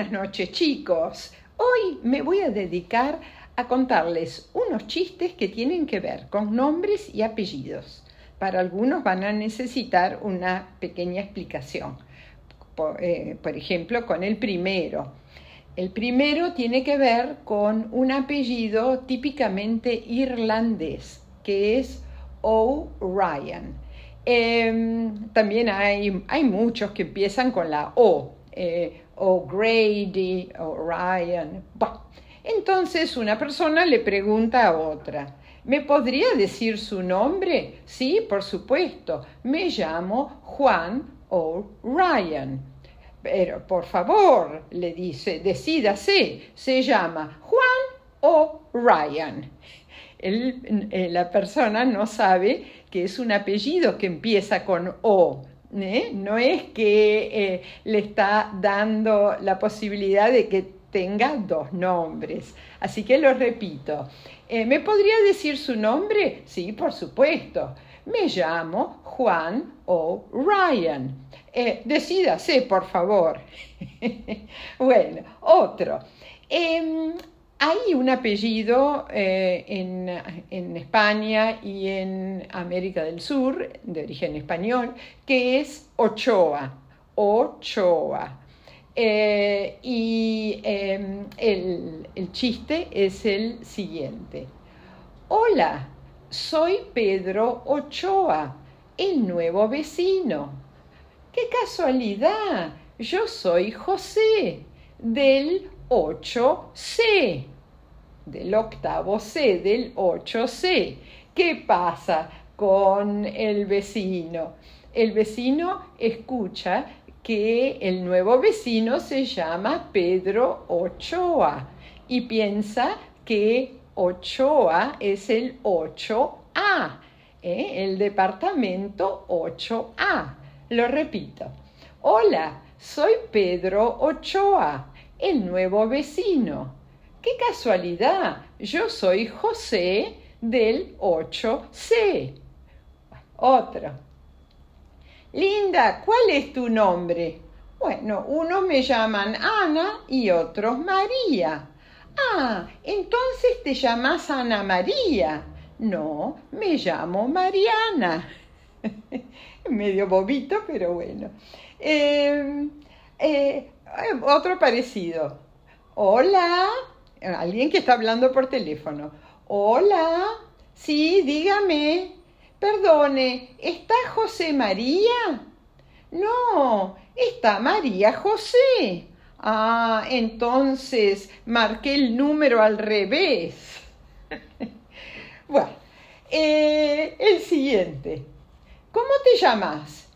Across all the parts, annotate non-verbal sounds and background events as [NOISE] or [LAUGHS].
Buenas noches chicos. Hoy me voy a dedicar a contarles unos chistes que tienen que ver con nombres y apellidos. Para algunos van a necesitar una pequeña explicación. Por, eh, por ejemplo, con el primero. El primero tiene que ver con un apellido típicamente irlandés, que es O'Ryan. Em, también hay, hay, muchos que empiezan con la O, eh, O'Grady, O'Ryan. entonces una persona le pregunta a otra, ¿me podría decir su nombre? Sí, por supuesto, me llamo Juan O'Ryan. Pero por favor, le dice, decídase, se llama Juan o Ryan. Eh, la persona no sabe que es un apellido que empieza con O. ¿eh? No es que eh, le está dando la posibilidad de que tenga dos nombres. Así que lo repito. ¿Me podría decir su nombre? Sí, por supuesto. Me llamo Juan o Ryan. decídase, por favor. [LAUGHS] bueno, otro. Em, hay un apellido eh, en, España y en América del Sur, de origen español, que es Ochoa. Ochoa. Eh, y em, el, el chiste es el siguiente. Hola, soy Pedro Ochoa, el nuevo vecino. ¡Qué casualidad! Yo soy José, del 8C, del octavo C, del 8C. ¿Qué pasa con el vecino? El vecino escucha que el nuevo vecino se llama Pedro Ochoa y piensa que Ochoa es el 8A, ¿eh? el departamento 8A. Lo repito. Hola, soy Pedro Ochoa el nuevo vecino. ¡Qué casualidad! Yo soy José del 8C. Otro. Linda, ¿cuál es tu nombre? Bueno, unos me llaman Ana y otros María. Ah, entonces te llamas Ana María. No, me llamo Mariana. [LAUGHS] Medio bobito, pero bueno. Eh, eh, otro parecido. Hola, alguien que está hablando por teléfono. Hola, sí, dígame. Perdone, ¿está José María? No, está María José. Ah, entonces marqué el número al revés. [LAUGHS] bueno, eh, el siguiente. ¿Cómo te llamas?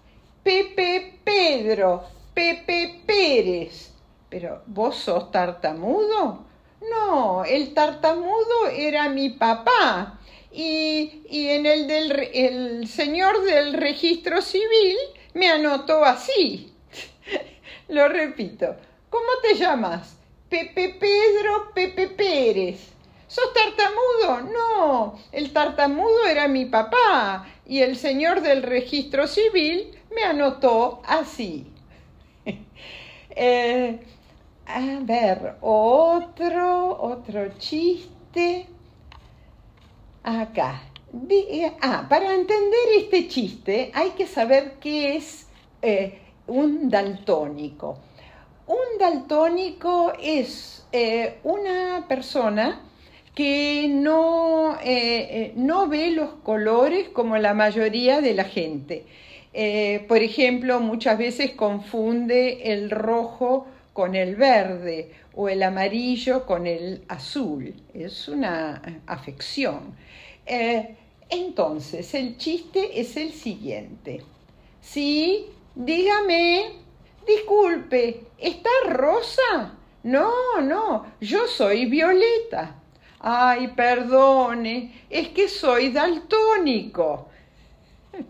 Pepe Pedro. Pepe Pérez. Pero vos sos tartamudo. No, el tartamudo era mi papá. Y, en el del el señor del registro civil me anotó así. [LAUGHS] Lo repito. ¿Cómo te llamas? Pepe Pedro Pepe Pérez. ¿Sos tartamudo? No, el tartamudo era mi papá y el señor del registro civil me anotó así. [LAUGHS] Eh, a ver, otro, otro chiste. Acá. ah, para entender este chiste hay que saber qué es eh, un daltónico. Un daltónico es eh, una persona que no, no ve los colores como la mayoría de la gente. Eh, por ejemplo, muchas veces confunde el rojo con el verde o el amarillo con el azul. Es una afección. Eh, entonces, el chiste es el siguiente. Sí, dígame, disculpe, ¿está rosa? No, no, yo soy violeta. Ay, perdone, es que soy daltónico. [LAUGHS]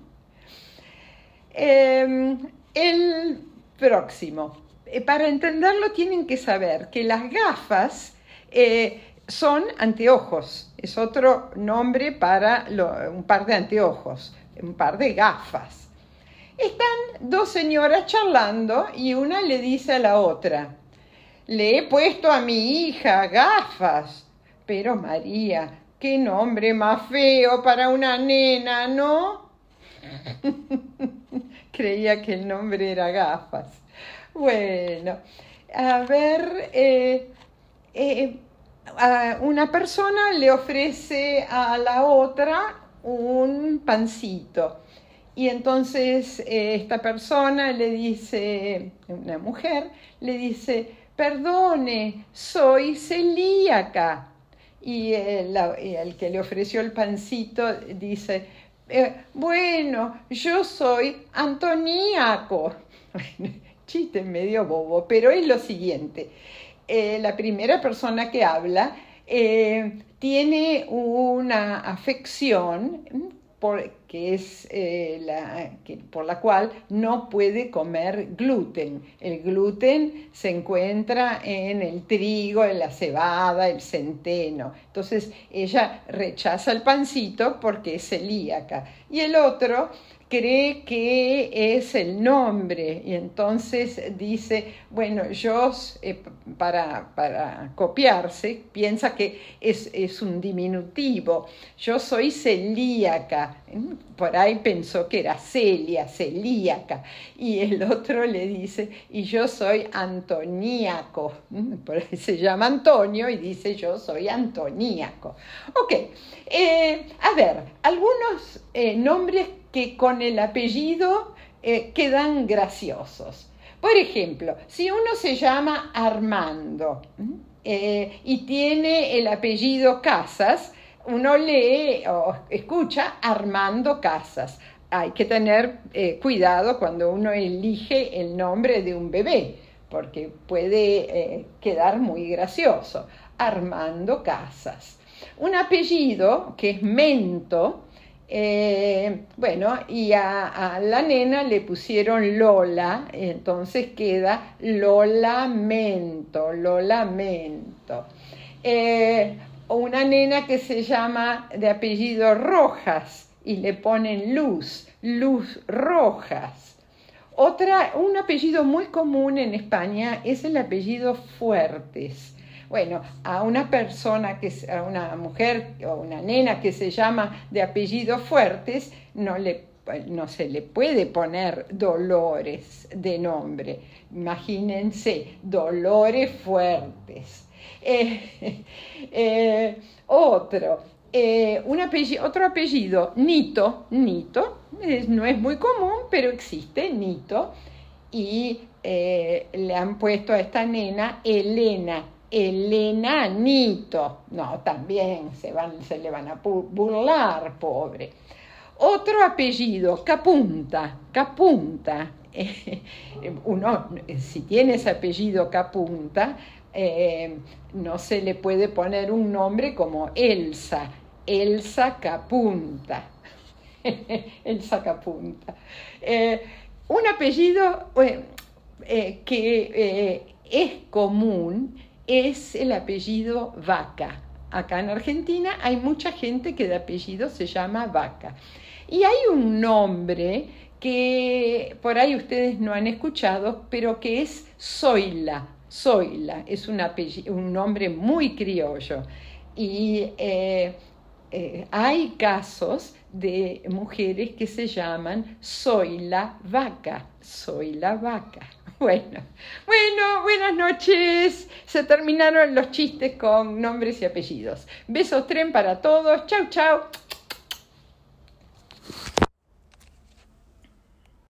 Em, el próximo. Eh, para entenderlo tienen que saber que las gafas eh, son anteojos. Es otro nombre para un par de anteojos, un par de gafas. Están dos señoras charlando y una le dice a la otra, le he puesto a mi hija gafas. Pero María, qué nombre más feo para una nena, ¿no? [LAUGHS] Creía que el nombre era gafas. Bueno, a ver, eh, eh, una persona le ofrece a la otra un pancito. Y entonces eh, esta persona le dice, una mujer, le dice, perdone, soy celíaca. Y el, que le ofreció el pancito dice, bueno, yo soy antoníaco. [LAUGHS] Chiste medio bobo, pero es lo siguiente. Eh, la primera persona que habla eh, tiene una afección por, que es, eh, la, por la cual no puede comer gluten. El gluten se encuentra en el trigo, en la cebada, el centeno. Entonces ella rechaza el pancito porque es celíaca. Y el otro cree que es el nombre. Y entonces dice, bueno, yo eh, para, para, copiarse piensa que es, es, un diminutivo, yo soy celíaca, por ahí pensó que era Celia, celíaca, y el otro le dice, y yo soy antoníaco, por ahí se llama Antonio y dice yo soy antoníaco. Ok, eh, a ver, algunos eh, nombres que con el apellido eh, quedan graciosos. Por ejemplo, si uno se llama Armando eh, y tiene el apellido Casas, uno lee o escucha Armando Casas. Hay que tener eh, cuidado cuando uno elige el nombre de un bebé, porque puede quedar muy gracioso. Armando Casas. Un apellido que es Mento, eh, bueno, y a, la nena le pusieron Lola, entonces queda Lolamento, Lolamento. Eh, una nena que se llama de apellido Rojas y le ponen Luz, Luz Rojas. Otra, un apellido muy común en España es el apellido Fuertes. Bueno, a una persona, que, a una mujer o una nena que se llama de apellido Fuertes, no se le puede poner Dolores de nombre. Imagínense, Dolores Fuertes. [LAUGHS] Eh, eh, otro, eh, un apellido, otro apellido, Nito, Nito, no es muy común, pero existe Nito, y le han puesto a esta nena Elena, el enanito. No, también se, van, se le van a burlar, pobre. Otro apellido, Capunta, Capunta. [LAUGHS] Uno, si tiene ese apellido Capunta, eh, no se le puede poner un nombre como Elsa, Elsa Capunta. [LAUGHS] Elsa Capunta. Eh, un apellido eh, que es común es el apellido Vaca. Acá en Argentina hay mucha gente que de apellido se llama Vaca. Y hay un nombre que por ahí ustedes no han escuchado, pero que es Zoila. Zoila es un, un nombre muy criollo. Y eh, eh, hay casos de mujeres que se llaman Zoila Vaca. Zoila Vaca. [LAUGHS] Bueno, bueno, buenas noches. Se terminaron los chistes con nombres y apellidos. Besos tren para todos. Chau, chau.